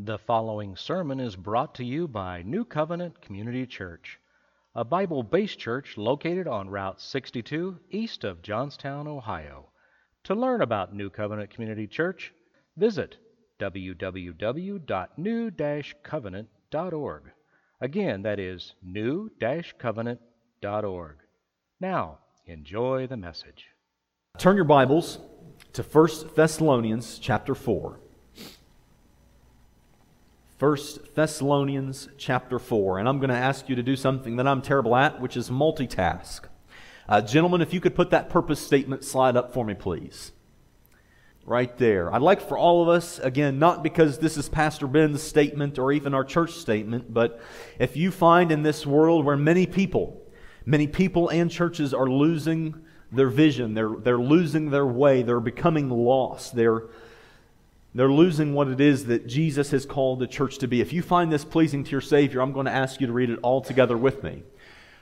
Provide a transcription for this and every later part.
The following sermon is brought to you by New Covenant Community Church, a Bible based church located on Route 62 east of Johnstown, Ohio. To learn about New Covenant Community Church, visit www.new covenant.org. Again, that is new covenant.org. Now, enjoy the message. Turn your Bibles to 1 Thessalonians chapter 4. 1 Thessalonians chapter 4. And I'm going to ask you to do something that I'm terrible at, which is multitask. Uh, gentlemen, if you could put that purpose statement slide up for me, please. Right there. I'd like for all of us, again, not because this is Pastor Ben's statement or even our church statement, but if you find in this world where many people, many people and churches are losing their vision, they're, they're losing their way, they're becoming lost, they're they're losing what it is that Jesus has called the church to be. If you find this pleasing to your Savior, I'm going to ask you to read it all together with me.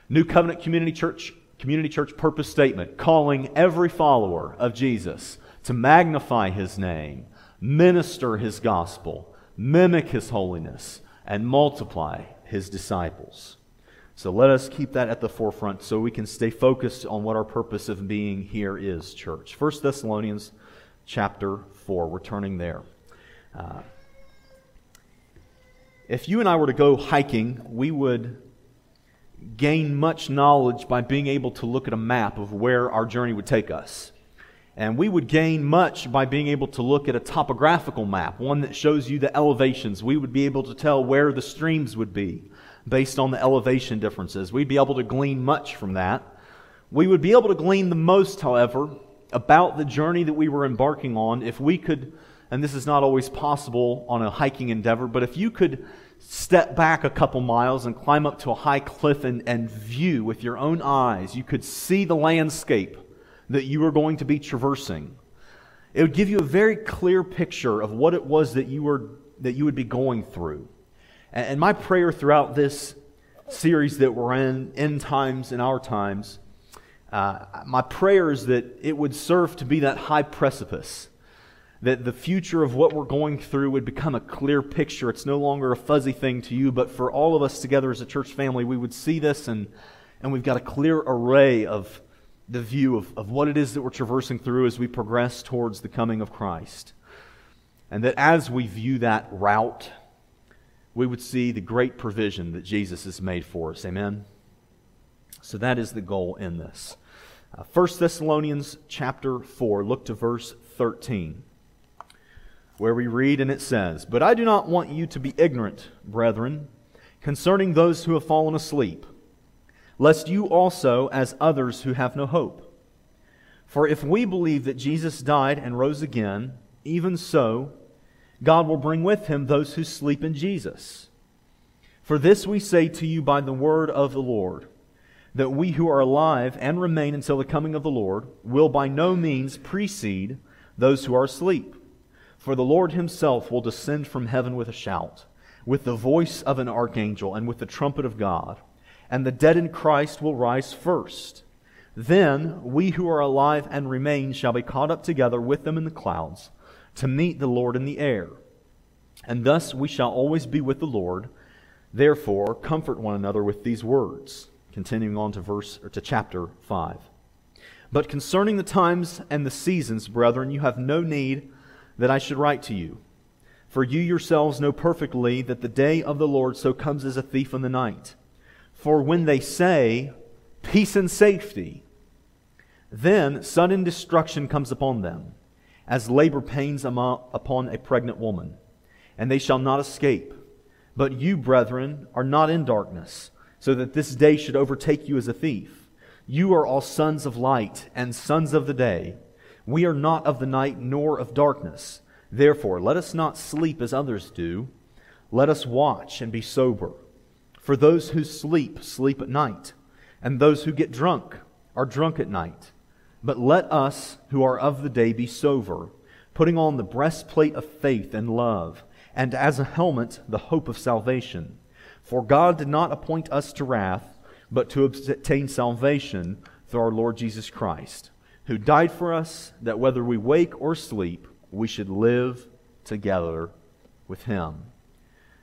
New Covenant Community Church, Community Church purpose statement calling every follower of Jesus to magnify his name, minister his gospel, mimic his holiness, and multiply his disciples. So let us keep that at the forefront so we can stay focused on what our purpose of being here is, church. 1 Thessalonians chapter 4. We're turning there. Uh, if you and I were to go hiking, we would gain much knowledge by being able to look at a map of where our journey would take us. And we would gain much by being able to look at a topographical map, one that shows you the elevations. We would be able to tell where the streams would be based on the elevation differences. We'd be able to glean much from that. We would be able to glean the most, however, about the journey that we were embarking on if we could, and this is not always possible on a hiking endeavor, but if you could step back a couple miles and climb up to a high cliff and, and view with your own eyes, you could see the landscape that you were going to be traversing. It would give you a very clear picture of what it was that you were that you would be going through. And, and my prayer throughout this series that we're in, end times in our times, uh, my prayer is that it would serve to be that high precipice, that the future of what we're going through would become a clear picture. It's no longer a fuzzy thing to you, but for all of us together as a church family, we would see this and, and we've got a clear array of the view of, of what it is that we're traversing through as we progress towards the coming of Christ. And that as we view that route, we would see the great provision that Jesus has made for us. Amen. So that is the goal in this. Uh, 1 Thessalonians chapter 4, look to verse 13, where we read and it says, But I do not want you to be ignorant, brethren, concerning those who have fallen asleep, lest you also, as others who have no hope. For if we believe that Jesus died and rose again, even so, God will bring with him those who sleep in Jesus. For this we say to you by the word of the Lord that we who are alive and remain until the coming of the Lord will by no means precede those who are asleep. For the Lord himself will descend from heaven with a shout, with the voice of an archangel, and with the trumpet of God. And the dead in Christ will rise first. Then we who are alive and remain shall be caught up together with them in the clouds to meet the Lord in the air. And thus we shall always be with the Lord. Therefore, comfort one another with these words. Continuing on to verse or to chapter 5. But concerning the times and the seasons, brethren, you have no need that I should write to you. For you yourselves know perfectly that the day of the Lord so comes as a thief in the night. For when they say, Peace and safety, then sudden destruction comes upon them, as labor pains upon a pregnant woman, and they shall not escape. But you, brethren, are not in darkness so that this day should overtake you as a thief. You are all sons of light and sons of the day. We are not of the night nor of darkness. Therefore, let us not sleep as others do. Let us watch and be sober. For those who sleep, sleep at night, and those who get drunk are drunk at night. But let us who are of the day be sober, putting on the breastplate of faith and love, and as a helmet, the hope of salvation. For God did not appoint us to wrath, but to obtain salvation through our Lord Jesus Christ, who died for us, that whether we wake or sleep, we should live together with him.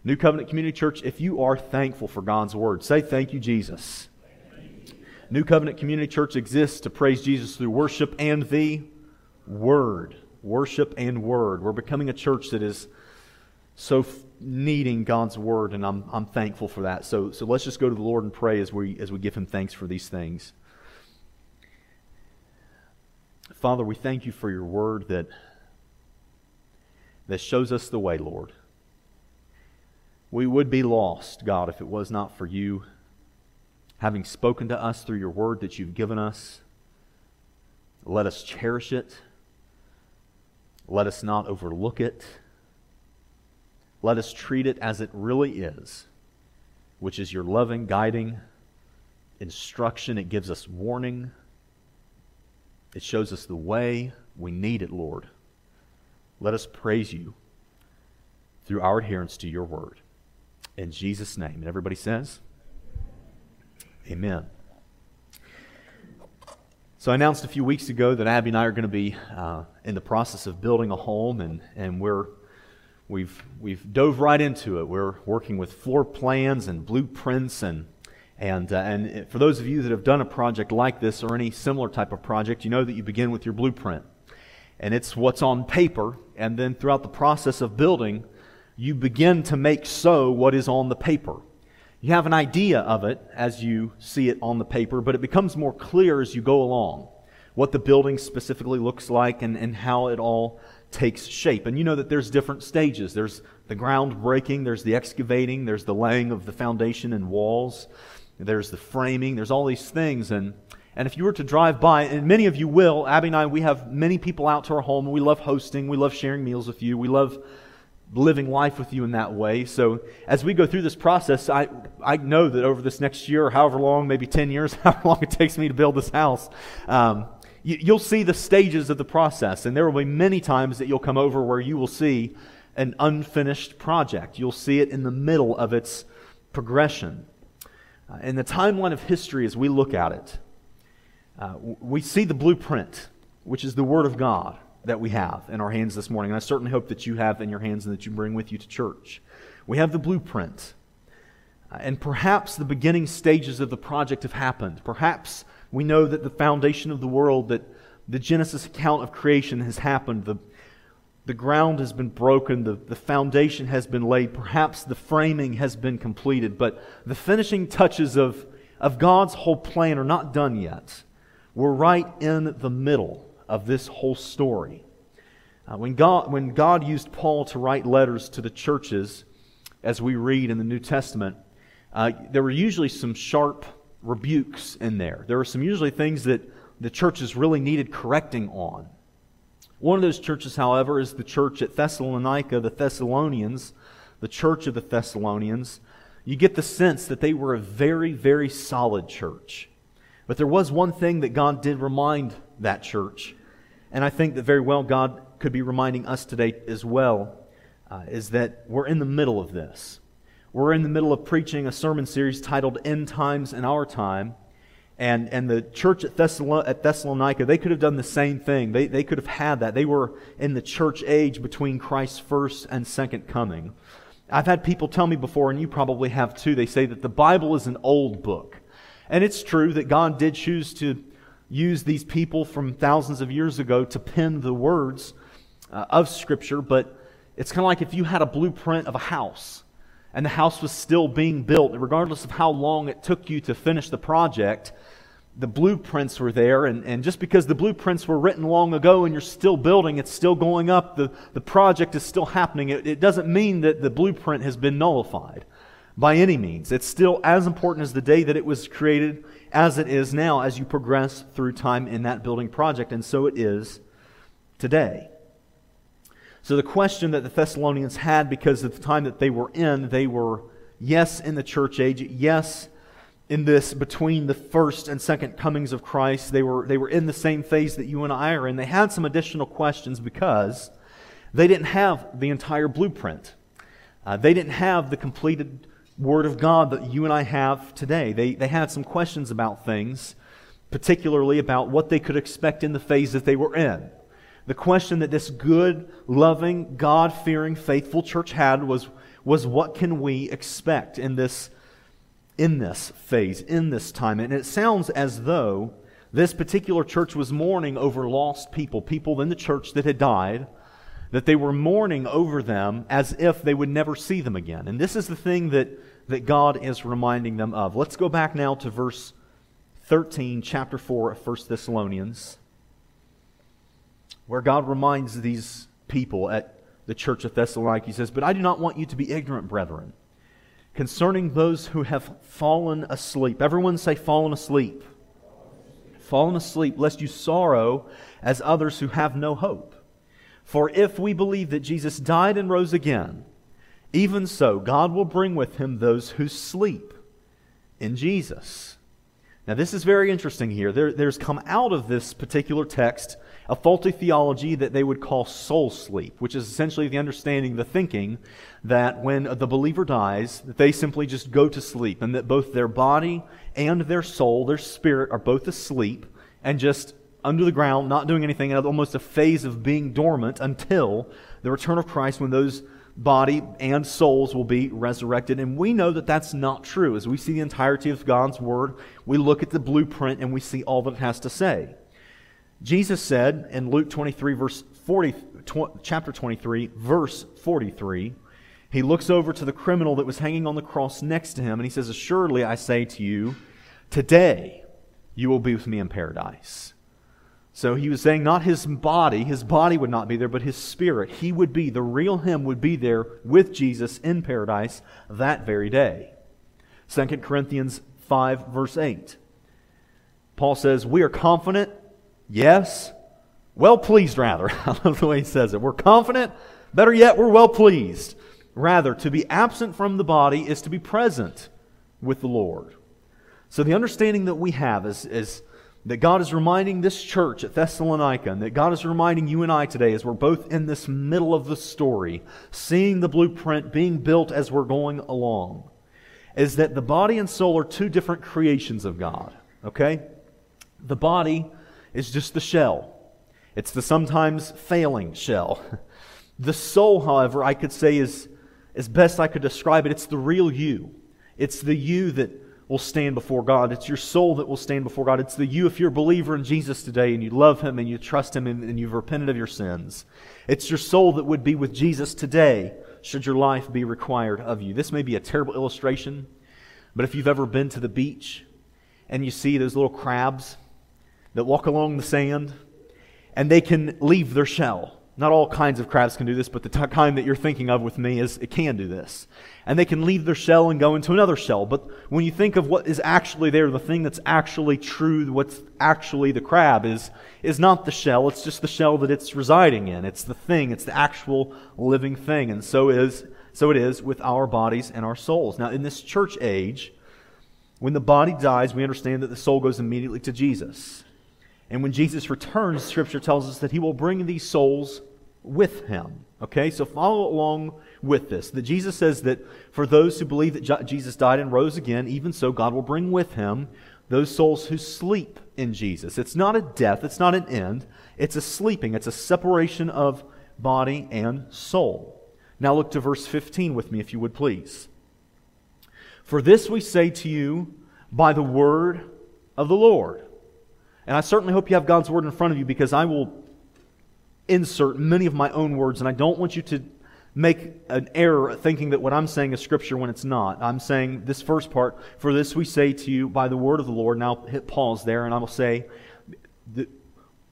New Covenant Community Church, if you are thankful for God's Word, say thank you, Jesus. New Covenant Community Church exists to praise Jesus through worship and the Word. Worship and Word. We're becoming a church that is so needing God's Word, and I'm, I'm thankful for that. So, so let's just go to the Lord and pray as we, as we give Him thanks for these things. Father, we thank you for your Word that, that shows us the way, Lord. We would be lost, God, if it was not for you having spoken to us through your word that you've given us. Let us cherish it. Let us not overlook it. Let us treat it as it really is, which is your loving, guiding instruction. It gives us warning, it shows us the way. We need it, Lord. Let us praise you through our adherence to your word. In Jesus' name. And everybody says, Amen. So I announced a few weeks ago that Abby and I are going to be uh, in the process of building a home, and, and we're, we've, we've dove right into it. We're working with floor plans and blueprints, and, and, uh, and for those of you that have done a project like this or any similar type of project, you know that you begin with your blueprint. And it's what's on paper, and then throughout the process of building, you begin to make so what is on the paper. You have an idea of it as you see it on the paper, but it becomes more clear as you go along what the building specifically looks like and, and how it all takes shape. And you know that there's different stages. There's the ground breaking, there's the excavating, there's the laying of the foundation and walls, there's the framing, there's all these things. And, and if you were to drive by, and many of you will, Abby and I, we have many people out to our home. We love hosting, we love sharing meals with you, we love living life with you in that way. So as we go through this process, I, I know that over this next year, or however long, maybe 10 years, however long it takes me to build this house, um, you'll see the stages of the process. And there will be many times that you'll come over where you will see an unfinished project. You'll see it in the middle of its progression. Uh, in the timeline of history, as we look at it, uh, we see the blueprint, which is the Word of God that we have in our hands this morning. And I certainly hope that you have in your hands and that you bring with you to church. We have the blueprint. Uh, and perhaps the beginning stages of the project have happened. Perhaps we know that the foundation of the world, that the Genesis account of creation has happened. The, the ground has been broken. The, the foundation has been laid. Perhaps the framing has been completed. But the finishing touches of, of God's whole plan are not done yet. We're right in the middle of this whole story. Uh, when, God, when God used Paul to write letters to the churches, as we read in the New Testament, uh, there were usually some sharp rebukes in there. There are some usually things that the churches really needed correcting on. One of those churches, however, is the church at Thessalonica, the Thessalonians, the church of the Thessalonians. You get the sense that they were a very, very solid church. But there was one thing that God did remind that church. And I think that very well God could be reminding us today as well uh, is that we're in the middle of this. We're in the middle of preaching a sermon series titled End Times in Our Time. And, and the church at, Thessalon- at Thessalonica, they could have done the same thing. They, they could have had that. They were in the church age between Christ's first and second coming. I've had people tell me before, and you probably have too, they say that the Bible is an old book. And it's true that God did choose to use these people from thousands of years ago to pen the words uh, of Scripture, but it's kind of like if you had a blueprint of a house and the house was still being built, regardless of how long it took you to finish the project, the blueprints were there. And, and just because the blueprints were written long ago and you're still building, it's still going up, the, the project is still happening, it, it doesn't mean that the blueprint has been nullified by any means. It's still as important as the day that it was created as it is now as you progress through time in that building project, and so it is today. So, the question that the Thessalonians had, because of the time that they were in, they were, yes, in the church age, yes, in this between the first and second comings of Christ. They were, they were in the same phase that you and I are in. They had some additional questions because they didn't have the entire blueprint. Uh, they didn't have the completed Word of God that you and I have today. They, they had some questions about things, particularly about what they could expect in the phase that they were in. The question that this good, loving, God fearing, faithful church had was was what can we expect in this in this phase, in this time. And it sounds as though this particular church was mourning over lost people, people in the church that had died, that they were mourning over them as if they would never see them again. And this is the thing that, that God is reminding them of. Let's go back now to verse 13, chapter 4 of 1 Thessalonians, where God reminds these people at the church of Thessalonica. He says, But I do not want you to be ignorant, brethren concerning those who have fallen asleep. Everyone say, fallen asleep. Fallen asleep, lest you sorrow as others who have no hope. For if we believe that Jesus died and rose again, even so, God will bring with him those who sleep in Jesus. Now, this is very interesting here. There, there's come out of this particular text a faulty theology that they would call soul sleep, which is essentially the understanding, the thinking that when the believer dies, that they simply just go to sleep, and that both their body and their soul, their spirit, are both asleep and just under the ground, not doing anything, in almost a phase of being dormant until the return of Christ when those body and souls will be resurrected. And we know that that's not true. As we see the entirety of God's Word, we look at the blueprint and we see all that it has to say. Jesus said in Luke 23, verse 40, tw- chapter 23, verse 43, he looks over to the criminal that was hanging on the cross next to him, and he says, Assuredly, I say to you, today you will be with me in paradise. So he was saying not his body, his body would not be there, but his spirit. He would be, the real him would be there with Jesus in paradise that very day. 2 Corinthians 5, verse 8. Paul says, We are confident, yes, well pleased, rather. I love the way he says it. We're confident, better yet, we're well pleased. Rather, to be absent from the body is to be present with the Lord. So the understanding that we have is, is that God is reminding this church at Thessalonica, and that God is reminding you and I today as we're both in this middle of the story, seeing the blueprint being built as we're going along, is that the body and soul are two different creations of God. Okay? The body is just the shell, it's the sometimes failing shell. The soul, however, I could say is as best I could describe it, it's the real you. It's the you that will stand before God. It's your soul that will stand before God. It's the you, if you're a believer in Jesus today and you love Him and you trust Him and, and you've repented of your sins. It's your soul that would be with Jesus today, should your life be required of you. This may be a terrible illustration, but if you've ever been to the beach and you see those little crabs that walk along the sand and they can leave their shell not all kinds of crabs can do this, but the t- kind that you're thinking of with me is it can do this. And they can leave their shell and go into another shell. But when you think of what is actually there, the thing that's actually true, what's actually the crab is, is not the shell, it's just the shell that it's residing in. It's the thing, it's the actual living thing. And so is so it is with our bodies and our souls. Now, in this church age, when the body dies, we understand that the soul goes immediately to Jesus. And when Jesus returns, Scripture tells us that he will bring these souls with him. Okay, so follow along with this. That Jesus says that for those who believe that Jesus died and rose again, even so, God will bring with him those souls who sleep in Jesus. It's not a death, it's not an end, it's a sleeping, it's a separation of body and soul. Now look to verse 15 with me, if you would please. For this we say to you by the word of the Lord. And I certainly hope you have God's word in front of you because I will insert many of my own words, and I don't want you to make an error thinking that what I'm saying is Scripture when it's not. I'm saying this first part, for this we say to you by the word of the Lord. Now hit pause there, and I will say,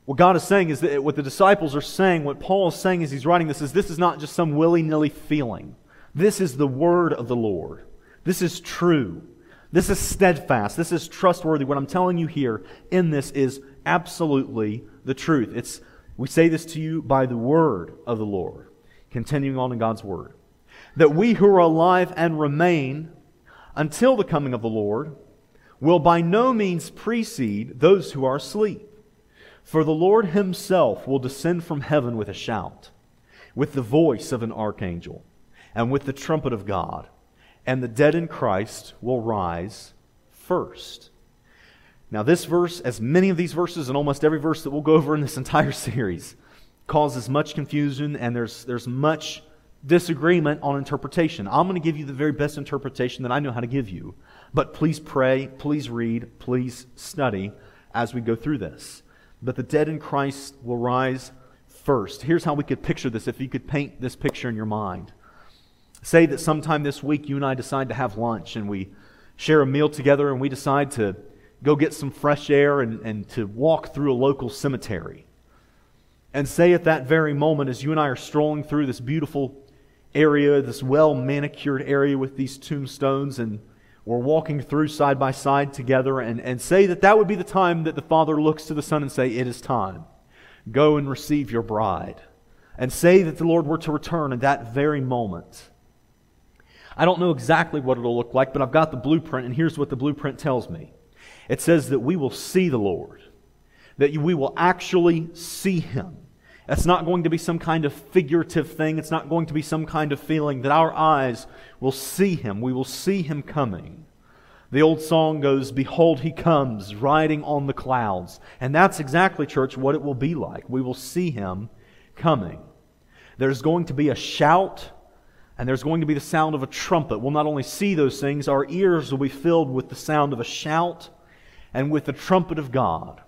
what God is saying is that what the disciples are saying, what Paul is saying as he's writing this, is this is not just some willy nilly feeling. This is the word of the Lord. This is true. This is steadfast. This is trustworthy. What I'm telling you here in this is absolutely the truth. It's, we say this to you by the word of the Lord. Continuing on in God's word. That we who are alive and remain until the coming of the Lord will by no means precede those who are asleep. For the Lord himself will descend from heaven with a shout, with the voice of an archangel, and with the trumpet of God and the dead in Christ will rise first. Now, this verse, as many of these verses, and almost every verse that we'll go over in this entire series, causes much confusion, and there's, there's much disagreement on interpretation. I'm going to give you the very best interpretation that I know how to give you. But please pray, please read, please study as we go through this. But the dead in Christ will rise first. Here's how we could picture this if you could paint this picture in your mind. Say that sometime this week you and I decide to have lunch and we share a meal together and we decide to go get some fresh air and, and to walk through a local cemetery. And say at that very moment, as you and I are strolling through this beautiful area, this well manicured area with these tombstones, and we're walking through side by side together, and, and say that that would be the time that the Father looks to the Son and say, It is time. Go and receive your bride. And say that the Lord were to return at that very moment. I don't know exactly what it'll look like, but I've got the blueprint, and here's what the blueprint tells me it says that we will see the Lord, that we will actually see Him. That's not going to be some kind of figurative thing. It's not going to be some kind of feeling that our eyes will see him. We will see him coming. The old song goes, Behold, he comes, riding on the clouds. And that's exactly, church, what it will be like. We will see him coming. There's going to be a shout, and there's going to be the sound of a trumpet. We'll not only see those things, our ears will be filled with the sound of a shout and with the trumpet of God.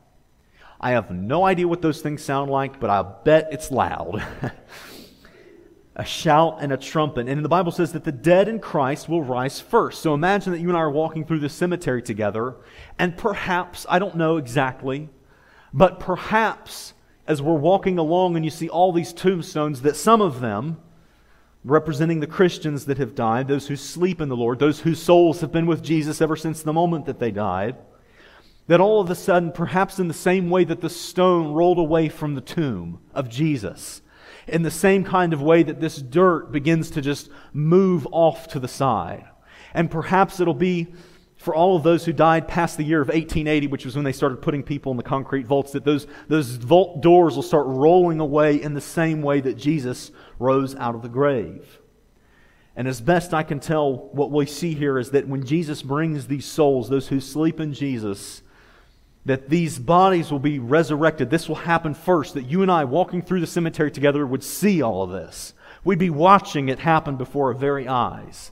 I have no idea what those things sound like, but I bet it's loud. a shout and a trumpet. And the Bible says that the dead in Christ will rise first. So imagine that you and I are walking through the cemetery together, and perhaps, I don't know exactly, but perhaps as we're walking along and you see all these tombstones, that some of them, representing the Christians that have died, those who sleep in the Lord, those whose souls have been with Jesus ever since the moment that they died, that all of a sudden, perhaps in the same way that the stone rolled away from the tomb of Jesus, in the same kind of way that this dirt begins to just move off to the side. And perhaps it'll be for all of those who died past the year of 1880, which was when they started putting people in the concrete vaults, that those, those vault doors will start rolling away in the same way that Jesus rose out of the grave. And as best I can tell, what we see here is that when Jesus brings these souls, those who sleep in Jesus, that these bodies will be resurrected. This will happen first, that you and I, walking through the cemetery together, would see all of this. We'd be watching it happen before our very eyes.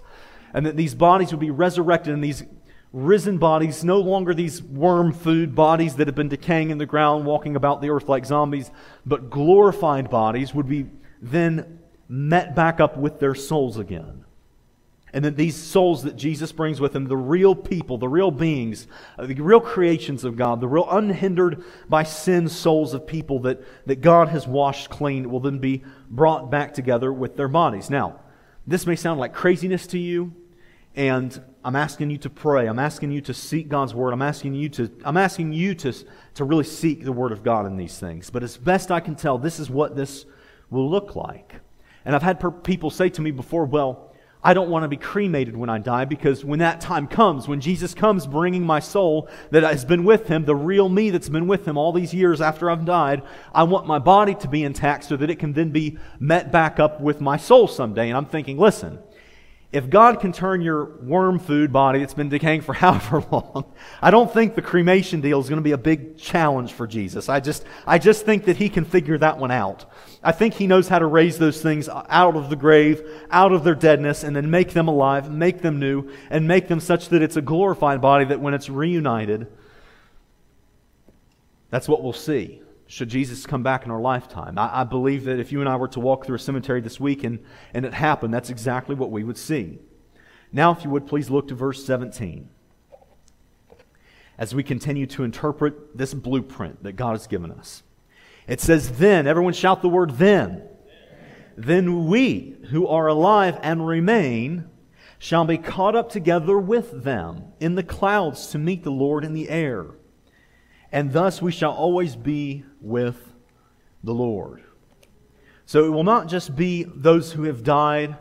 And that these bodies would be resurrected, and these risen bodies, no longer these worm food bodies that have been decaying in the ground, walking about the earth like zombies, but glorified bodies would be then met back up with their souls again. And that these souls that Jesus brings with him, the real people, the real beings, uh, the real creations of God, the real unhindered by sin souls of people that, that God has washed clean, will then be brought back together with their bodies. Now, this may sound like craziness to you, and I'm asking you to pray. I'm asking you to seek God's word. I'm asking you to, I'm asking you to, to really seek the word of God in these things. But as best I can tell, this is what this will look like. And I've had people say to me before, well, I don't want to be cremated when I die because when that time comes, when Jesus comes bringing my soul that has been with him, the real me that's been with him all these years after I've died, I want my body to be intact so that it can then be met back up with my soul someday. And I'm thinking, listen, if God can turn your worm food body that's been decaying for however long, I don't think the cremation deal is going to be a big challenge for Jesus. I just, I just think that he can figure that one out. I think he knows how to raise those things out of the grave, out of their deadness, and then make them alive, make them new, and make them such that it's a glorified body that when it's reunited, that's what we'll see should Jesus come back in our lifetime. I, I, believe that if you and I were to walk through a cemetery this week and, and it happened, that's exactly what we would see. Now, if you would, please look to verse 17 as we continue to interpret this blueprint that God has given us. It says, Then, everyone shout the word then. Then we who are alive and remain shall be caught up together with them in the clouds to meet the Lord in the air and thus we shall always be with the Lord. So it will not just be those who have died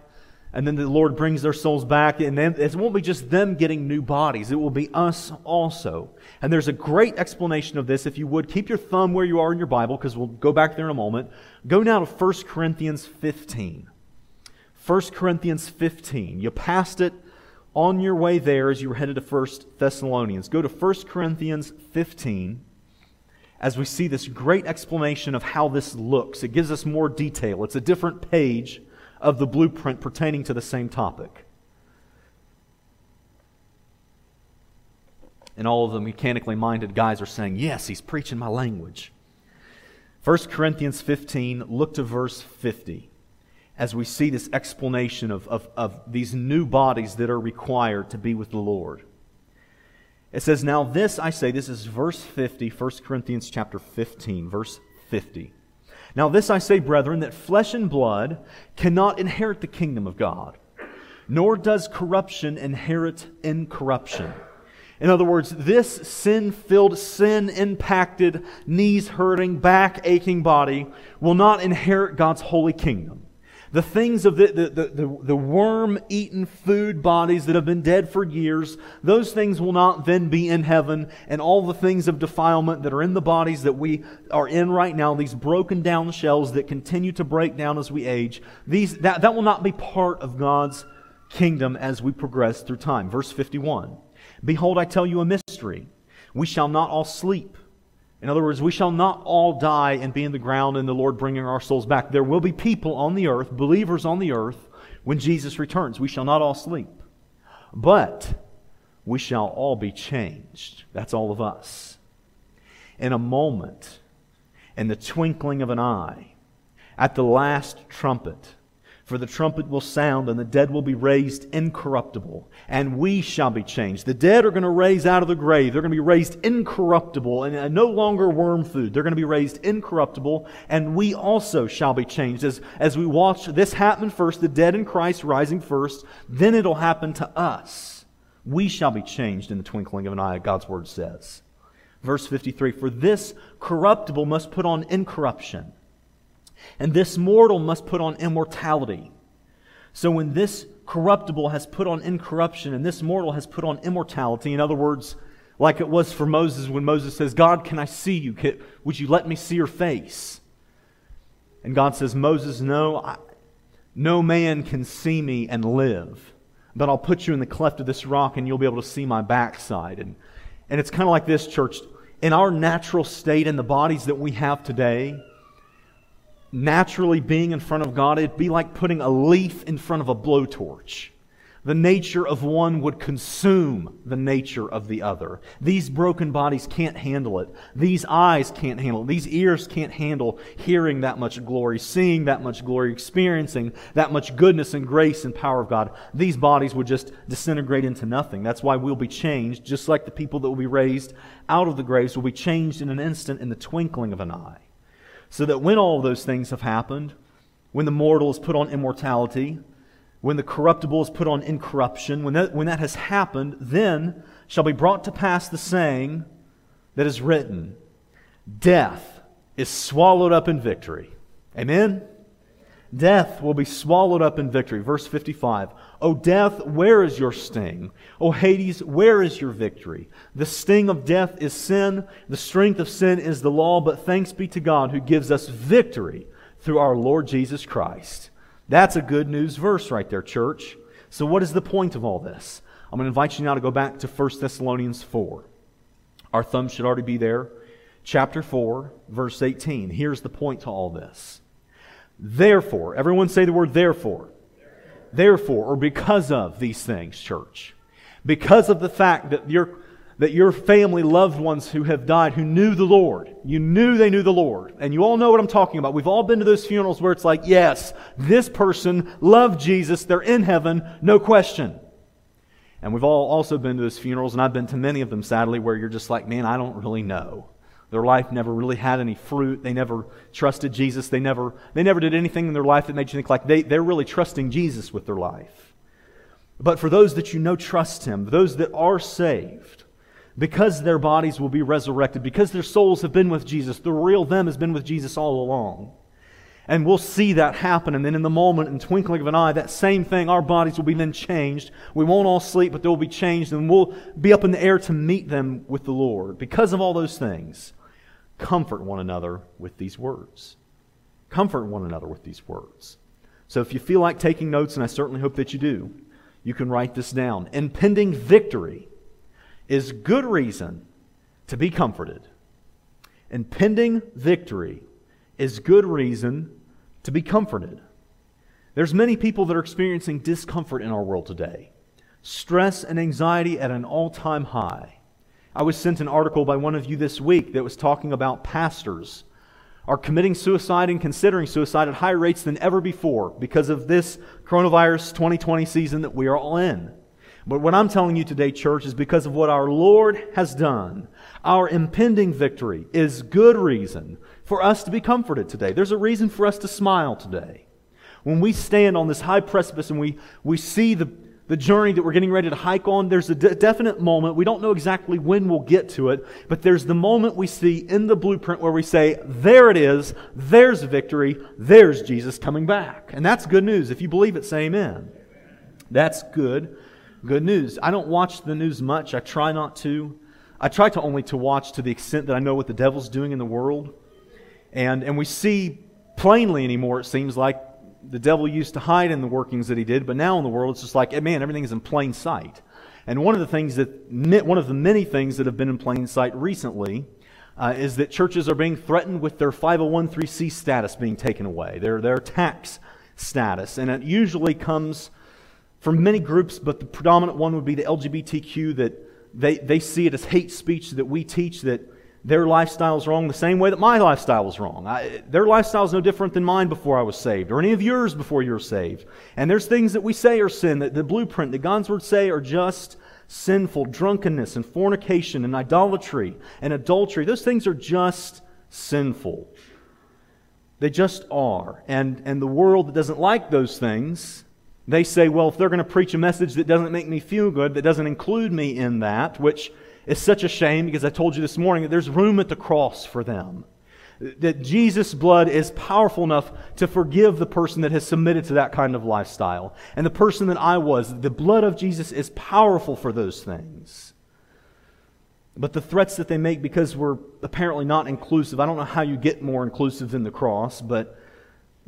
and then the Lord brings their souls back, and then it won't be just them getting new bodies, it will be us also. And there's a great explanation of this. If you would, keep your thumb where you are in your Bible, because we'll go back there in a moment. Go now to 1 Corinthians 15. 1 Corinthians 15. You passed it on your way there as you were headed to 1 Thessalonians. Go to 1 Corinthians 15 as we see this great explanation of how this looks. It gives us more detail. It's a different page of the blueprint pertaining to the same topic. And all of the mechanically minded guys are saying, Yes, he's preaching my language. 1 Corinthians 15, look to verse 50 as we see this explanation of, of, of these new bodies that are required to be with the Lord. It says, Now this I say, this is verse 50, 1 Corinthians chapter 15, verse 50. Now this I say, brethren, that flesh and blood cannot inherit the kingdom of God, nor does corruption inherit incorruption. In other words, this sin filled, sin impacted, knees hurting, back aching body will not inherit God's holy kingdom. The things of the, the, the, the worm eaten food bodies that have been dead for years, those things will not then be in heaven. And all the things of defilement that are in the bodies that we are in right now, these broken down shells that continue to break down as we age, these, that, that will not be part of God's kingdom as we progress through time. Verse 51 Behold, I tell you a mystery. We shall not all sleep in other words, we shall not all die and be in the ground and the Lord bringing our souls back. There will be people on the earth, believers on the earth, when Jesus returns. We shall not all sleep. But we shall all be changed. That's all of us. In a moment, in the twinkling of an eye, at the last trumpet, for the trumpet will sound, and the dead will be raised incorruptible, and we shall be changed. The dead are going to raise out of the grave. They're going to be raised incorruptible and no longer worm food. They're going to be raised incorruptible, and we also shall be changed. As, as we watch this happen first, the dead in Christ rising first, then it'll happen to us. We shall be changed in the twinkling of an eye, God's word says. Verse 53 For this corruptible must put on incorruption and this mortal must put on immortality. So when this corruptible has put on incorruption and this mortal has put on immortality, in other words, like it was for Moses when Moses says, God, can I see you? Would you let me see your face? And God says, Moses, no, I, no man can see me and live, but I'll put you in the cleft of this rock and you'll be able to see my backside. And, and it's kind of like this, church. In our natural state, in the bodies that we have today, naturally being in front of God, it'd be like putting a leaf in front of a blowtorch. The nature of one would consume the nature of the other. These broken bodies can't handle it. These eyes can't handle it. These ears can't handle hearing that much glory, seeing that much glory, experiencing that much goodness and grace and power of God. These bodies would just disintegrate into nothing. That's why we'll be changed, just like the people that will be raised out of the graves will be changed in an instant in the twinkling of an eye. So that when all those things have happened, when the mortal is put on immortality, when the corruptible is put on incorruption, when that, when that has happened, then shall be brought to pass the saying that is written Death is swallowed up in victory. Amen? Death will be swallowed up in victory. Verse 55. O death, where is your sting? O Hades, where is your victory? The sting of death is sin. The strength of sin is the law. But thanks be to God who gives us victory through our Lord Jesus Christ. That's a good news verse right there, church. So, what is the point of all this? I'm going to invite you now to go back to 1 Thessalonians 4. Our thumb should already be there. Chapter 4, verse 18. Here's the point to all this. Therefore, everyone say the word therefore. Therefore, or because of these things, church. Because of the fact that your, that your family loved ones who have died, who knew the Lord, you knew they knew the Lord. And you all know what I'm talking about. We've all been to those funerals where it's like, yes, this person loved Jesus, they're in heaven, no question. And we've all also been to those funerals, and I've been to many of them, sadly, where you're just like, man, I don't really know. Their life never really had any fruit. They never trusted Jesus. They never, they never did anything in their life that made you think like they, they're really trusting Jesus with their life. But for those that you know trust Him, those that are saved, because their bodies will be resurrected, because their souls have been with Jesus, the real them has been with Jesus all along. And we'll see that happen. And then in the moment, in twinkling of an eye, that same thing, our bodies will be then changed. We won't all sleep, but they'll be changed. And we'll be up in the air to meet them with the Lord. Because of all those things, comfort one another with these words. Comfort one another with these words. So if you feel like taking notes, and I certainly hope that you do, you can write this down. Impending victory is good reason to be comforted. Impending victory is good reason to be comforted. There's many people that are experiencing discomfort in our world today. Stress and anxiety at an all-time high. I was sent an article by one of you this week that was talking about pastors are committing suicide and considering suicide at higher rates than ever before because of this coronavirus 2020 season that we are all in. But what I'm telling you today, church, is because of what our Lord has done. Our impending victory is good reason for us to be comforted today. There's a reason for us to smile today. When we stand on this high precipice and we, we see the, the journey that we're getting ready to hike on, there's a de- definite moment. We don't know exactly when we'll get to it, but there's the moment we see in the blueprint where we say, There it is, there's victory, there's Jesus coming back. And that's good news. If you believe it, say amen. That's good, good news. I don't watch the news much. I try not to. I try to only to watch to the extent that I know what the devil's doing in the world. And, and we see plainly anymore, it seems like, the devil used to hide in the workings that he did, but now in the world it's just like, man, everything is in plain sight. And one of the things that, one of the many things that have been in plain sight recently uh, is that churches are being threatened with their 501c status being taken away, their, their tax status. And it usually comes from many groups, but the predominant one would be the LGBTQ that they, they see it as hate speech that we teach that their lifestyle is wrong the same way that my lifestyle is wrong. I, their lifestyle is no different than mine before I was saved, or any of yours before you were saved. And there's things that we say are sin, that the blueprint that God's Word say are just sinful. Drunkenness and fornication and idolatry and adultery, those things are just sinful. They just are. And, and the world that doesn't like those things, they say, well, if they're going to preach a message that doesn't make me feel good, that doesn't include me in that, which it's such a shame because I told you this morning that there's room at the cross for them. That Jesus' blood is powerful enough to forgive the person that has submitted to that kind of lifestyle. And the person that I was, the blood of Jesus is powerful for those things. But the threats that they make because we're apparently not inclusive, I don't know how you get more inclusive than the cross, but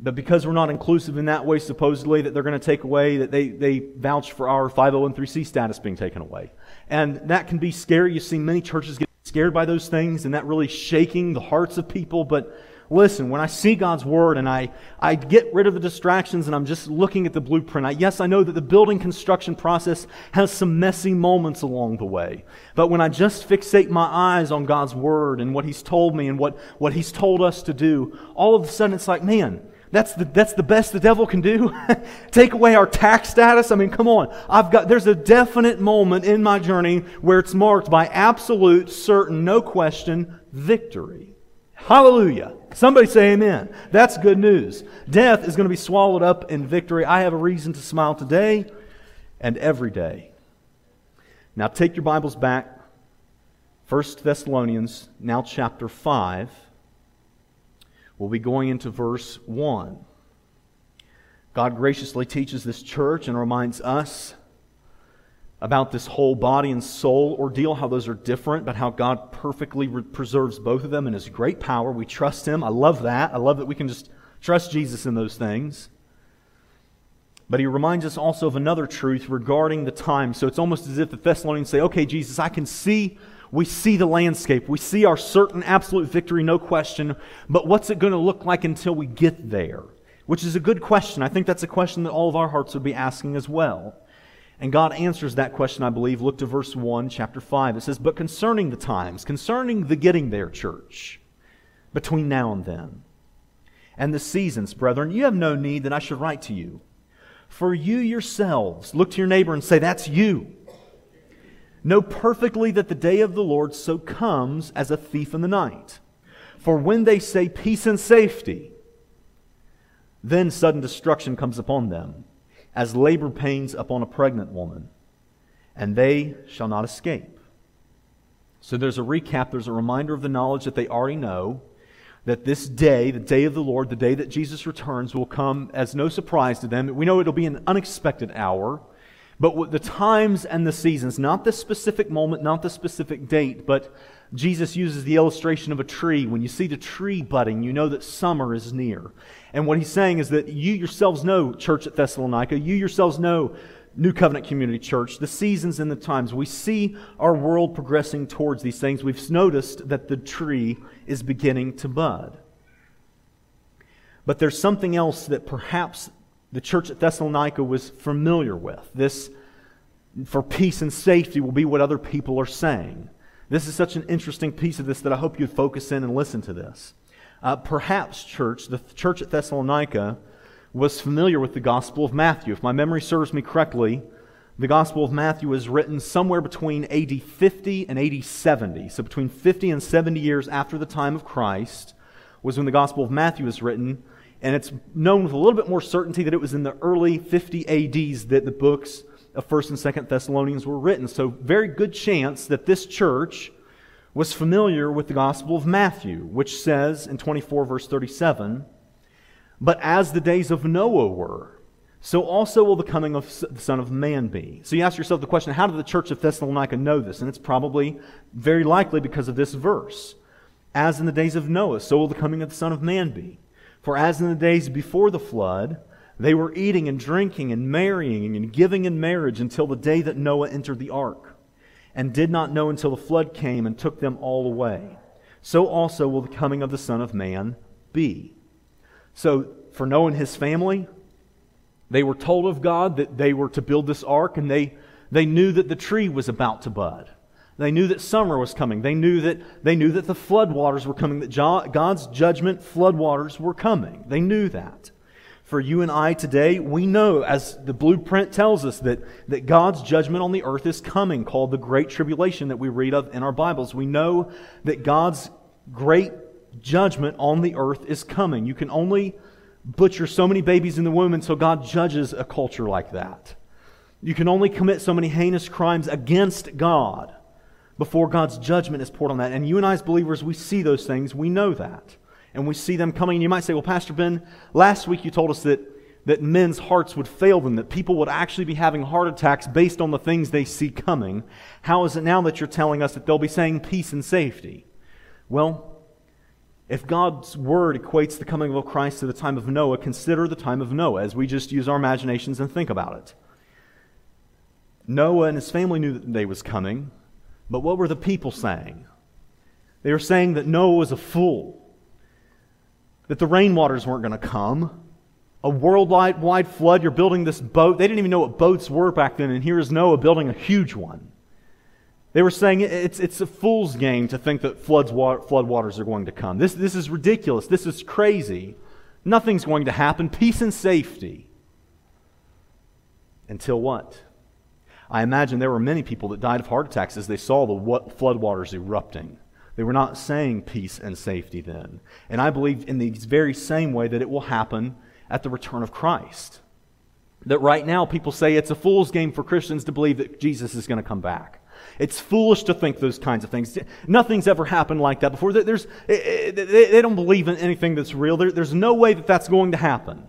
but because we're not inclusive in that way, supposedly, that they're going to take away, that they, they vouch for our 501c status being taken away. And that can be scary. You see many churches get scared by those things, and that really shaking the hearts of people. But listen, when I see God's Word and I, I get rid of the distractions and I'm just looking at the blueprint, I, yes, I know that the building construction process has some messy moments along the way. But when I just fixate my eyes on God's Word and what He's told me and what, what He's told us to do, all of a sudden it's like, man, that's the, that's the best the devil can do? Take away our tax status? I mean, come on. I've got, there's a definite moment in my journey where it's marked by absolute, certain, no question victory. Hallelujah. Somebody say amen. That's good news. Death is going to be swallowed up in victory. I have a reason to smile today and every day. Now take your Bibles back. 1 Thessalonians, now chapter 5. We'll be going into verse 1. God graciously teaches this church and reminds us about this whole body and soul ordeal, how those are different, but how God perfectly re- preserves both of them in His great power. We trust Him. I love that. I love that we can just trust Jesus in those things. But He reminds us also of another truth regarding the time. So it's almost as if the Thessalonians say, okay, Jesus, I can see we see the landscape. We see our certain absolute victory, no question. But what's it going to look like until we get there? Which is a good question. I think that's a question that all of our hearts would be asking as well. And God answers that question, I believe. Look to verse 1, chapter 5. It says, But concerning the times, concerning the getting there, church, between now and then, and the seasons, brethren, you have no need that I should write to you. For you yourselves, look to your neighbor and say, That's you Know perfectly that the day of the Lord so comes as a thief in the night. For when they say peace and safety, then sudden destruction comes upon them, as labor pains upon a pregnant woman, and they shall not escape. So there's a recap, there's a reminder of the knowledge that they already know that this day, the day of the Lord, the day that Jesus returns, will come as no surprise to them. We know it'll be an unexpected hour. But the times and the seasons, not the specific moment, not the specific date, but Jesus uses the illustration of a tree. When you see the tree budding, you know that summer is near. And what he's saying is that you yourselves know, church at Thessalonica, you yourselves know, New Covenant Community Church, the seasons and the times. We see our world progressing towards these things. We've noticed that the tree is beginning to bud. But there's something else that perhaps the church at Thessalonica was familiar with. This, for peace and safety, will be what other people are saying. This is such an interesting piece of this that I hope you'd focus in and listen to this. Uh, perhaps, church, the church at Thessalonica was familiar with the Gospel of Matthew. If my memory serves me correctly, the Gospel of Matthew was written somewhere between AD 50 and AD 70. So, between 50 and 70 years after the time of Christ was when the Gospel of Matthew was written. And it's known with a little bit more certainty that it was in the early 50 ADs that the books of 1st and 2nd Thessalonians were written. So, very good chance that this church was familiar with the Gospel of Matthew, which says in 24, verse 37, But as the days of Noah were, so also will the coming of the Son of Man be. So you ask yourself the question how did the church of Thessalonica know this? And it's probably very likely because of this verse. As in the days of Noah, so will the coming of the Son of Man be. For as in the days before the flood, they were eating and drinking and marrying and giving in marriage until the day that Noah entered the ark, and did not know until the flood came and took them all away. So also will the coming of the Son of Man be. So, for Noah and his family, they were told of God that they were to build this ark, and they, they knew that the tree was about to bud. They knew that summer was coming. They knew that, they knew that the floodwaters were coming, that God's judgment floodwaters were coming. They knew that. For you and I today, we know, as the blueprint tells us, that, that God's judgment on the earth is coming, called the Great Tribulation that we read of in our Bibles. We know that God's great judgment on the earth is coming. You can only butcher so many babies in the womb until God judges a culture like that. You can only commit so many heinous crimes against God before God's judgment is poured on that. And you and I, as believers, we see those things. We know that. And we see them coming. And you might say, well, Pastor Ben, last week you told us that, that men's hearts would fail them, that people would actually be having heart attacks based on the things they see coming. How is it now that you're telling us that they'll be saying peace and safety? Well, if God's word equates the coming of Christ to the time of Noah, consider the time of Noah as we just use our imaginations and think about it. Noah and his family knew that the day was coming, but what were the people saying? They were saying that Noah was a fool, that the rainwaters weren't going to come. A worldwide flood, you're building this boat. They didn't even know what boats were back then, and here is Noah building a huge one. They were saying it's, it's a fool's game to think that floods, flood waters are going to come. This, this is ridiculous. This is crazy. Nothing's going to happen. Peace and safety. Until what? I imagine there were many people that died of heart attacks as they saw the floodwaters erupting. They were not saying peace and safety then. And I believe in the very same way that it will happen at the return of Christ. That right now people say it's a fool's game for Christians to believe that Jesus is going to come back. It's foolish to think those kinds of things. Nothing's ever happened like that before. There's, eh, eh, they don't believe in anything that's real. There's no way that that's going to happen.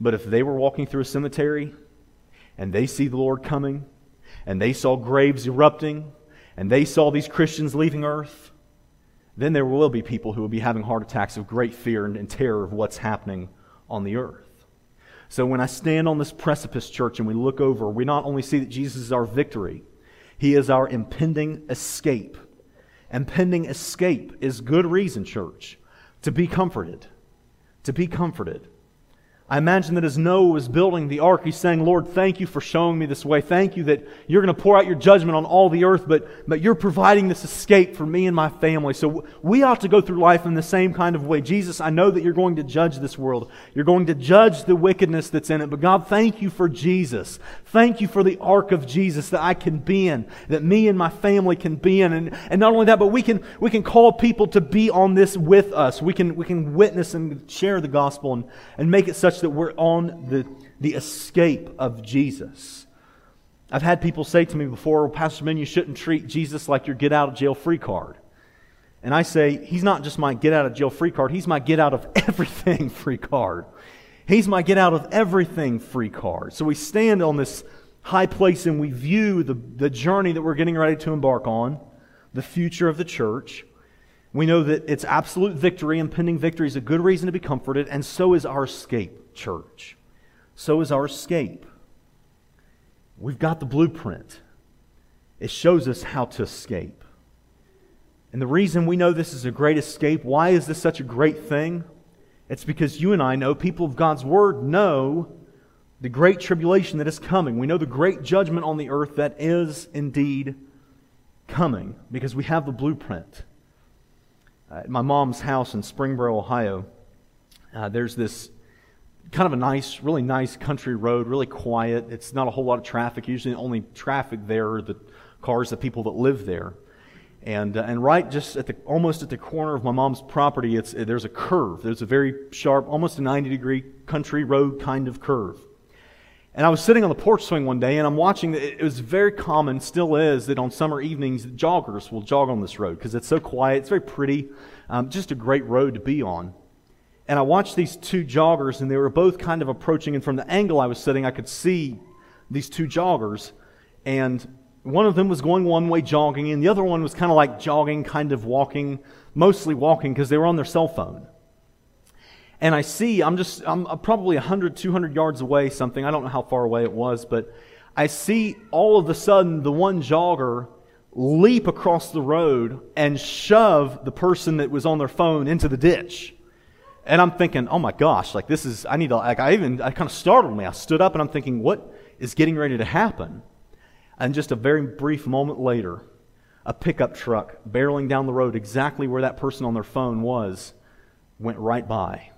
But if they were walking through a cemetery and they see the Lord coming and they saw graves erupting and they saw these Christians leaving earth, then there will be people who will be having heart attacks of great fear and terror of what's happening on the earth. So when I stand on this precipice, church, and we look over, we not only see that Jesus is our victory, he is our impending escape. Impending escape is good reason, church, to be comforted. To be comforted. I imagine that as Noah was building the ark, he's saying, Lord, thank you for showing me this way. Thank you that you're going to pour out your judgment on all the earth, but, but you're providing this escape for me and my family. So we ought to go through life in the same kind of way. Jesus, I know that you're going to judge this world. You're going to judge the wickedness that's in it. But God, thank you for Jesus. Thank you for the ark of Jesus that I can be in, that me and my family can be in. And, and not only that, but we can, we can call people to be on this with us. We can, we can witness and share the gospel and, and make it such that we're on the, the escape of Jesus. I've had people say to me before, well, Pastor Ben, you shouldn't treat Jesus like your get out of jail free card. And I say, He's not just my get out of jail free card, He's my get out of everything free card. He's my get out of everything free card. So we stand on this high place and we view the, the journey that we're getting ready to embark on, the future of the church. We know that it's absolute victory, impending victory is a good reason to be comforted, and so is our escape, church. So is our escape. We've got the blueprint, it shows us how to escape. And the reason we know this is a great escape, why is this such a great thing? It's because you and I know, people of God's Word know the great tribulation that is coming. We know the great judgment on the earth that is indeed coming because we have the blueprint. Uh, at my mom's house in Springboro, Ohio, uh, there's this kind of a nice, really nice country road, really quiet. It's not a whole lot of traffic. Usually, the only traffic there are the cars, the people that live there. And, uh, and right just at the, almost at the corner of my mom's property, it's, there's a curve. There's a very sharp, almost a 90 degree country road kind of curve. And I was sitting on the porch swing one day, and I'm watching. It was very common, still is, that on summer evenings, joggers will jog on this road because it's so quiet. It's very pretty, um, just a great road to be on. And I watched these two joggers, and they were both kind of approaching. And from the angle I was sitting, I could see these two joggers. And one of them was going one way jogging, and the other one was kind of like jogging, kind of walking, mostly walking because they were on their cell phone. And I see, I'm just, I'm probably 100, 200 yards away, something. I don't know how far away it was, but I see all of a sudden the one jogger leap across the road and shove the person that was on their phone into the ditch. And I'm thinking, oh my gosh, like this is, I need to, like, I even, I kind of startled me. I stood up and I'm thinking, what is getting ready to happen? And just a very brief moment later, a pickup truck barreling down the road exactly where that person on their phone was went right by.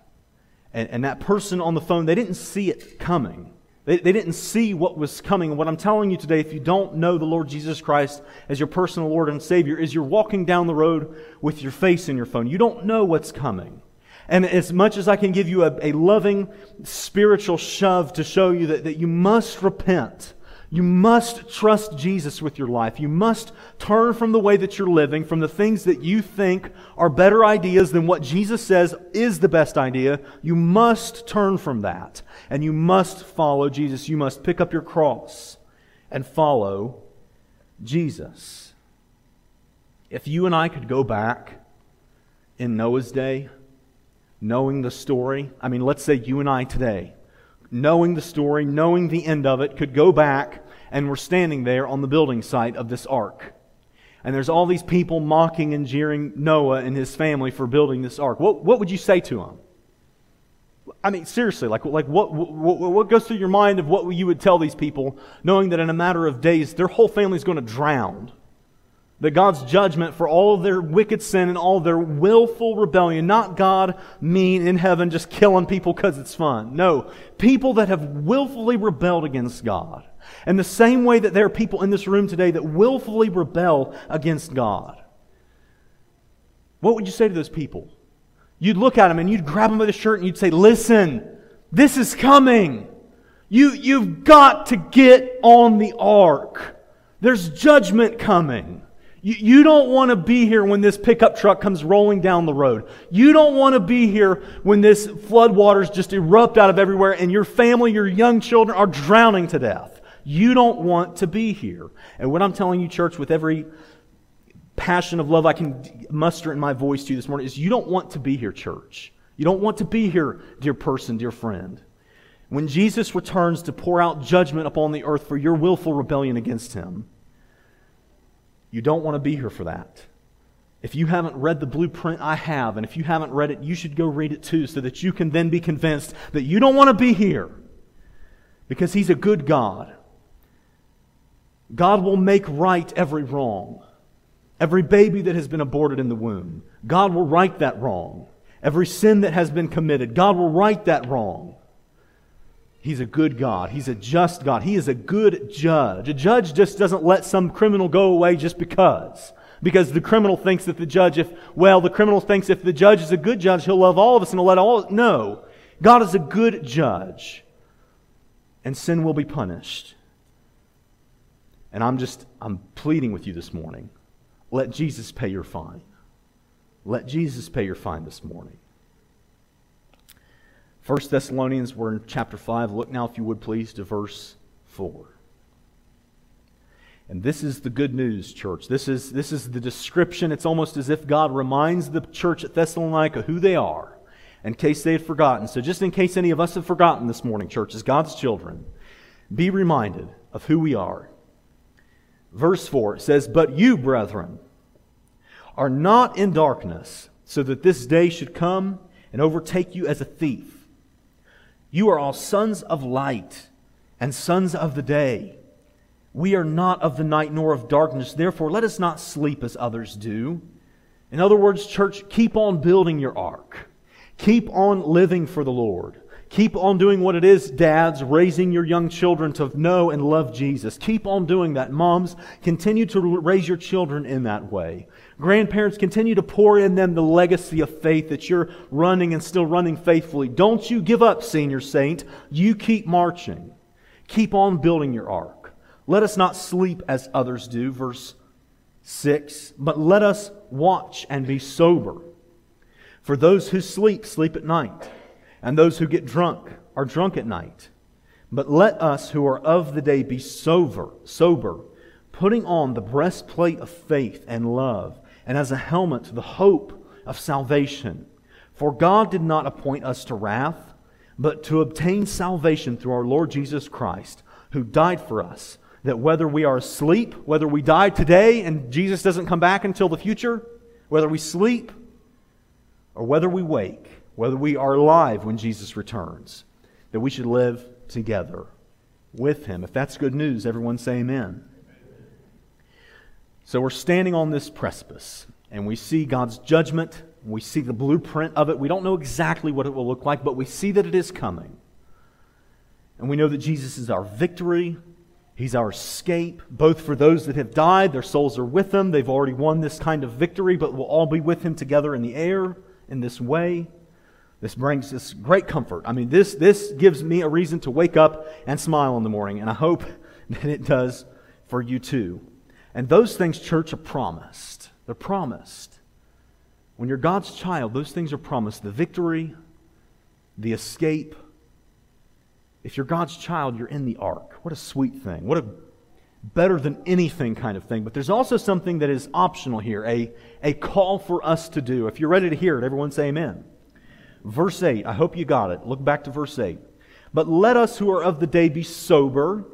And, and that person on the phone, they didn't see it coming. They, they didn't see what was coming. And what I'm telling you today, if you don't know the Lord Jesus Christ as your personal Lord and Savior, is you're walking down the road with your face in your phone. You don't know what's coming. And as much as I can give you a, a loving spiritual shove to show you that, that you must repent, you must trust Jesus with your life. You must turn from the way that you're living, from the things that you think are better ideas than what Jesus says is the best idea. You must turn from that. And you must follow Jesus. You must pick up your cross and follow Jesus. If you and I could go back in Noah's day, knowing the story. I mean, let's say you and I today, knowing the story, knowing the end of it, could go back and we're standing there on the building site of this ark. And there's all these people mocking and jeering Noah and his family for building this ark. What, what would you say to them? I mean, seriously, like, like what, what, what goes through your mind of what you would tell these people, knowing that in a matter of days, their whole family is going to drown? That God's judgment for all their wicked sin and all their willful rebellion, not God mean in heaven just killing people because it's fun. No, people that have willfully rebelled against God. And the same way that there are people in this room today that willfully rebel against God. What would you say to those people? You'd look at them and you'd grab them by the shirt and you'd say, Listen, this is coming. You, you've got to get on the ark. There's judgment coming. You, don't want to be here when this pickup truck comes rolling down the road. You don't want to be here when this flood waters just erupt out of everywhere and your family, your young children are drowning to death. You don't want to be here. And what I'm telling you, church, with every passion of love I can muster in my voice to you this morning is you don't want to be here, church. You don't want to be here, dear person, dear friend. When Jesus returns to pour out judgment upon the earth for your willful rebellion against him, you don't want to be here for that. If you haven't read the blueprint, I have. And if you haven't read it, you should go read it too so that you can then be convinced that you don't want to be here because He's a good God. God will make right every wrong. Every baby that has been aborted in the womb, God will right that wrong. Every sin that has been committed, God will right that wrong. He's a good God. He's a just God. He is a good judge. A judge just doesn't let some criminal go away just because. Because the criminal thinks that the judge, if, well, the criminal thinks if the judge is a good judge, he'll love all of us and he'll let all, no. God is a good judge. And sin will be punished. And I'm just, I'm pleading with you this morning. Let Jesus pay your fine. Let Jesus pay your fine this morning. 1 Thessalonians, we're in chapter 5. Look now, if you would please, to verse 4. And this is the good news, church. This is, this is the description. It's almost as if God reminds the church at Thessalonica who they are, in case they had forgotten. So, just in case any of us have forgotten this morning, church, as God's children, be reminded of who we are. Verse 4 says, But you, brethren, are not in darkness, so that this day should come and overtake you as a thief. You are all sons of light and sons of the day. We are not of the night nor of darkness. Therefore, let us not sleep as others do. In other words, church, keep on building your ark. Keep on living for the Lord. Keep on doing what it is, dads, raising your young children to know and love Jesus. Keep on doing that. Moms, continue to raise your children in that way. Grandparents, continue to pour in them the legacy of faith that you're running and still running faithfully. Don't you give up, senior saint. You keep marching. Keep on building your ark. Let us not sleep as others do, verse 6, but let us watch and be sober. For those who sleep, sleep at night, and those who get drunk are drunk at night. But let us who are of the day be sober, sober, putting on the breastplate of faith and love, and as a helmet the hope of salvation. For God did not appoint us to wrath, but to obtain salvation through our Lord Jesus Christ, who died for us, that whether we are asleep, whether we die today and Jesus doesn't come back until the future, whether we sleep or whether we wake, whether we are alive when Jesus returns, that we should live together with him. If that's good news, everyone say amen. So we're standing on this precipice, and we see God's judgment. We see the blueprint of it. We don't know exactly what it will look like, but we see that it is coming. And we know that Jesus is our victory. He's our escape, both for those that have died, their souls are with them. They've already won this kind of victory, but we'll all be with him together in the air in this way. This brings us great comfort. I mean, this, this gives me a reason to wake up and smile in the morning, and I hope that it does for you too. And those things, church, are promised. They're promised. When you're God's child, those things are promised the victory, the escape. If you're God's child, you're in the ark. What a sweet thing. What a better than anything kind of thing. But there's also something that is optional here, a, a call for us to do. If you're ready to hear it, everyone say amen. Verse 8, I hope you got it. Look back to verse 8. But let us who are of the day be sober,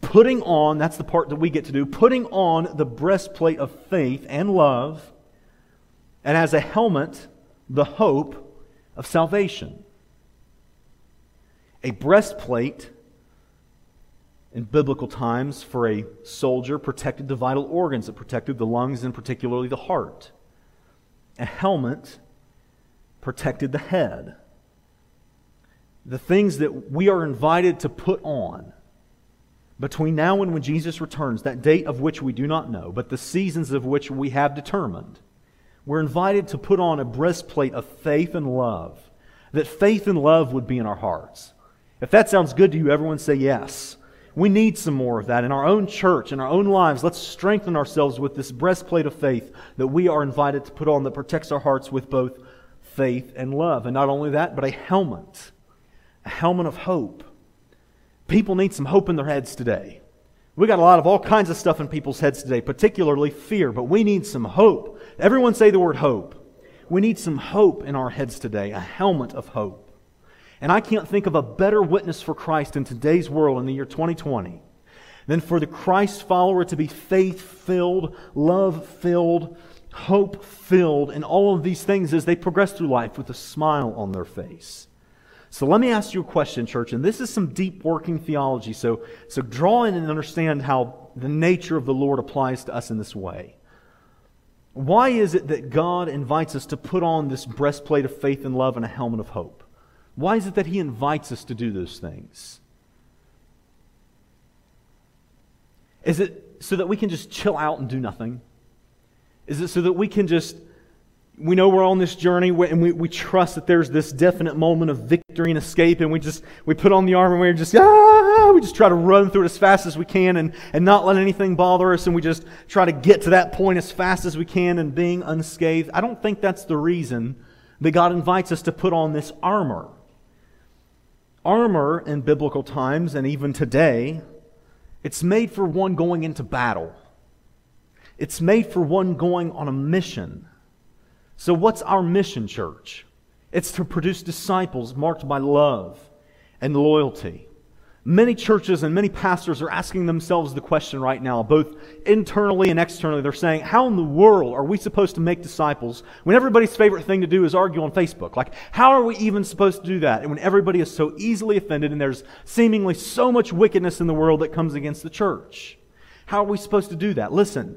putting on, that's the part that we get to do, putting on the breastplate of faith and love, and as a helmet, the hope of salvation. A breastplate in biblical times for a soldier protected the vital organs, it protected the lungs and particularly the heart. A helmet protected the head. The things that we are invited to put on between now and when Jesus returns, that date of which we do not know, but the seasons of which we have determined, we're invited to put on a breastplate of faith and love, that faith and love would be in our hearts. If that sounds good to you, everyone say yes. We need some more of that in our own church, in our own lives. Let's strengthen ourselves with this breastplate of faith that we are invited to put on that protects our hearts with both faith and love. And not only that, but a helmet, a helmet of hope. People need some hope in their heads today. We got a lot of all kinds of stuff in people's heads today, particularly fear, but we need some hope. Everyone say the word hope. We need some hope in our heads today, a helmet of hope. And I can't think of a better witness for Christ in today's world in the year 2020 than for the Christ follower to be faith filled, love filled, hope filled, and all of these things as they progress through life with a smile on their face. So let me ask you a question, church, and this is some deep working theology. So, so draw in and understand how the nature of the Lord applies to us in this way. Why is it that God invites us to put on this breastplate of faith and love and a helmet of hope? Why is it that He invites us to do those things? Is it so that we can just chill out and do nothing? Is it so that we can just, we know we're on this journey and we, we trust that there's this definite moment of victory and escape and we just, we put on the armor and we're just, ah, we just try to run through it as fast as we can and, and not let anything bother us and we just try to get to that point as fast as we can and being unscathed. I don't think that's the reason that God invites us to put on this armor armor in biblical times and even today, it's made for one going into battle. It's made for one going on a mission. So, what's our mission, church? It's to produce disciples marked by love and loyalty, Many churches and many pastors are asking themselves the question right now, both internally and externally. They're saying, How in the world are we supposed to make disciples when everybody's favorite thing to do is argue on Facebook? Like, how are we even supposed to do that? And when everybody is so easily offended and there's seemingly so much wickedness in the world that comes against the church? How are we supposed to do that? Listen,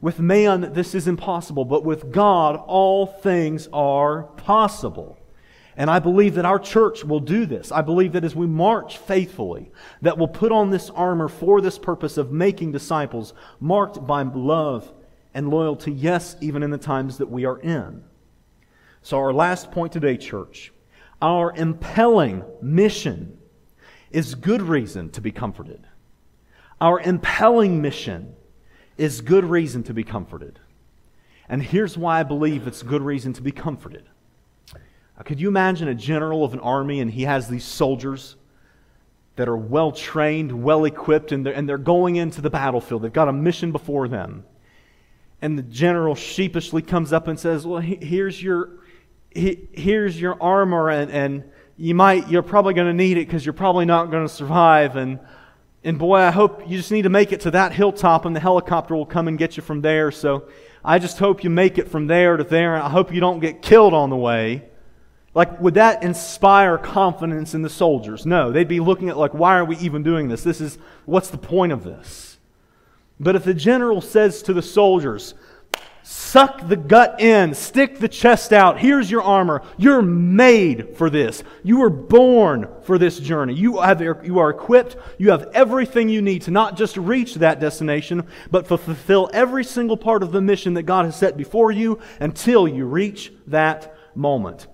with man, this is impossible, but with God, all things are possible. And I believe that our church will do this. I believe that as we march faithfully, that we'll put on this armor for this purpose of making disciples marked by love and loyalty, yes, even in the times that we are in. So, our last point today, church, our impelling mission is good reason to be comforted. Our impelling mission is good reason to be comforted. And here's why I believe it's good reason to be comforted. Could you imagine a general of an army and he has these soldiers that are well trained, well equipped, and they're, and they're going into the battlefield? They've got a mission before them. And the general sheepishly comes up and says, Well, here's your, here's your armor, and, and you might, you're probably going to need it because you're probably not going to survive. And, and boy, I hope you just need to make it to that hilltop, and the helicopter will come and get you from there. So I just hope you make it from there to there, and I hope you don't get killed on the way. Like, would that inspire confidence in the soldiers? No. They'd be looking at, like, why are we even doing this? This is, what's the point of this? But if the general says to the soldiers, suck the gut in, stick the chest out, here's your armor, you're made for this. You were born for this journey. You, have, you are equipped, you have everything you need to not just reach that destination, but fulfill every single part of the mission that God has set before you until you reach that moment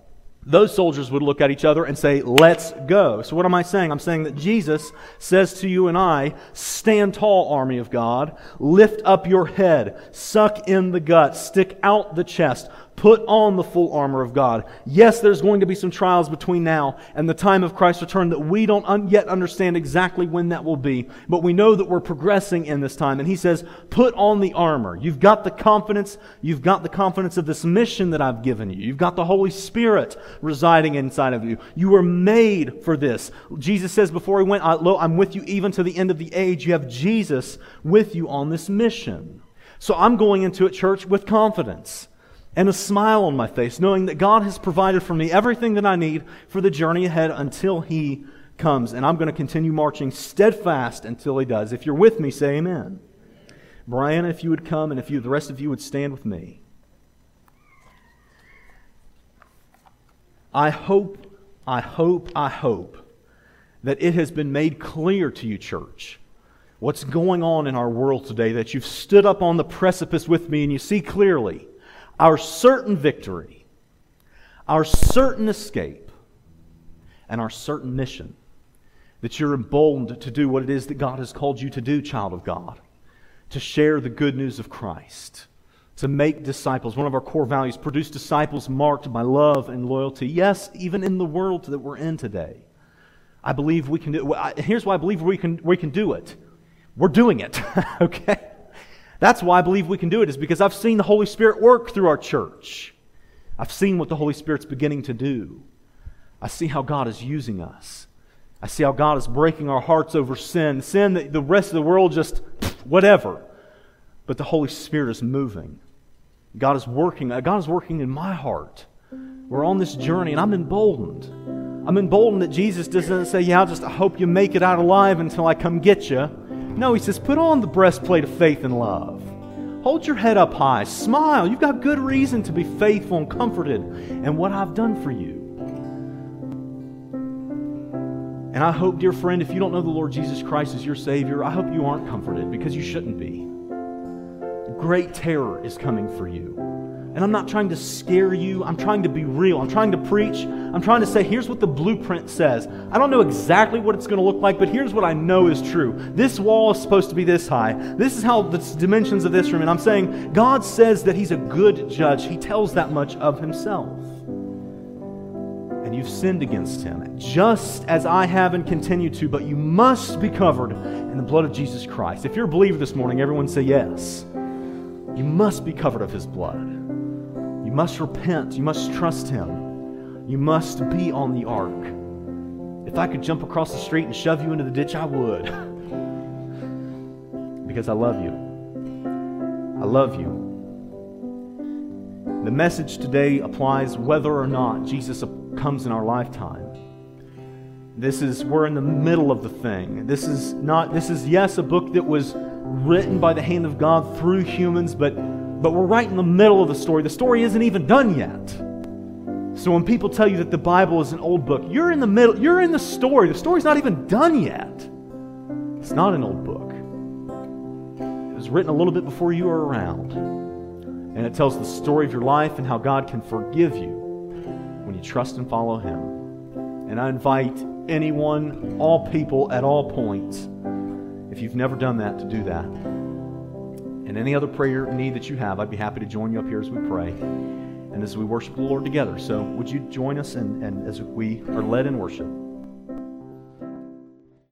those soldiers would look at each other and say, Let's go. So, what am I saying? I'm saying that Jesus says to you and I, Stand tall, army of God. Lift up your head. Suck in the gut. Stick out the chest. Put on the full armor of God. Yes, there's going to be some trials between now and the time of Christ's return that we don't un- yet understand exactly when that will be, but we know that we're progressing in this time. And he says, put on the armor. You've got the confidence. You've got the confidence of this mission that I've given you. You've got the Holy Spirit residing inside of you. You were made for this. Jesus says before he went, Lo, I'm with you even to the end of the age. You have Jesus with you on this mission. So I'm going into it, church, with confidence and a smile on my face, knowing that God has provided for me everything that I need for the journey ahead until He comes. And I'm going to continue marching steadfast until He does. If you're with me, say amen. Brian, if you would come, and if you, the rest of you would stand with me. I hope, I hope, I hope that it has been made clear to you, church, what's going on in our world today, that you've stood up on the precipice with me and you see clearly our certain victory, our certain escape, and our certain mission. That you're emboldened to do what it is that God has called you to do, child of God, to share the good news of Christ, to make disciples. One of our core values produce disciples marked by love and loyalty. Yes, even in the world that we're in today. I believe we can do it. Here's why I believe we can, we can do it. We're doing it, okay? That's why I believe we can do it, is because I've seen the Holy Spirit work through our church. I've seen what the Holy Spirit's beginning to do. I see how God is using us. I see how God is breaking our hearts over sin, sin that the rest of the world just, whatever. But the Holy Spirit is moving. God is working. Uh, God is working in my heart. We're on this journey, and I'm emboldened. I'm emboldened that Jesus doesn't say, Yeah, I just hope you make it out alive until I come get you. No, he says, put on the breastplate of faith and love. Hold your head up high. Smile. You've got good reason to be faithful and comforted in what I've done for you. And I hope, dear friend, if you don't know the Lord Jesus Christ as your Savior, I hope you aren't comforted because you shouldn't be. Great terror is coming for you. And I'm not trying to scare you. I'm trying to be real. I'm trying to preach. I'm trying to say, here's what the blueprint says. I don't know exactly what it's going to look like, but here's what I know is true. This wall is supposed to be this high. This is how the dimensions of this room. And I'm saying, God says that He's a good judge. He tells that much of Himself. And you've sinned against Him, just as I have and continue to, but you must be covered in the blood of Jesus Christ. If you're a believer this morning, everyone say yes. You must be covered of His blood must repent. You must trust Him. You must be on the ark. If I could jump across the street and shove you into the ditch, I would. because I love you. I love you. The message today applies whether or not Jesus comes in our lifetime. This is we're in the middle of the thing. This is not this is yes a book that was written by the hand of God through humans, but but we're right in the middle of the story. The story isn't even done yet. So when people tell you that the Bible is an old book, you're in the middle, you're in the story. The story's not even done yet. It's not an old book. It was written a little bit before you were around. And it tells the story of your life and how God can forgive you when you trust and follow Him. And I invite anyone, all people, at all points, if you've never done that, to do that. And any other prayer need that you have, I'd be happy to join you up here as we pray and as we worship the Lord together. So, would you join us and, and as we are led in worship?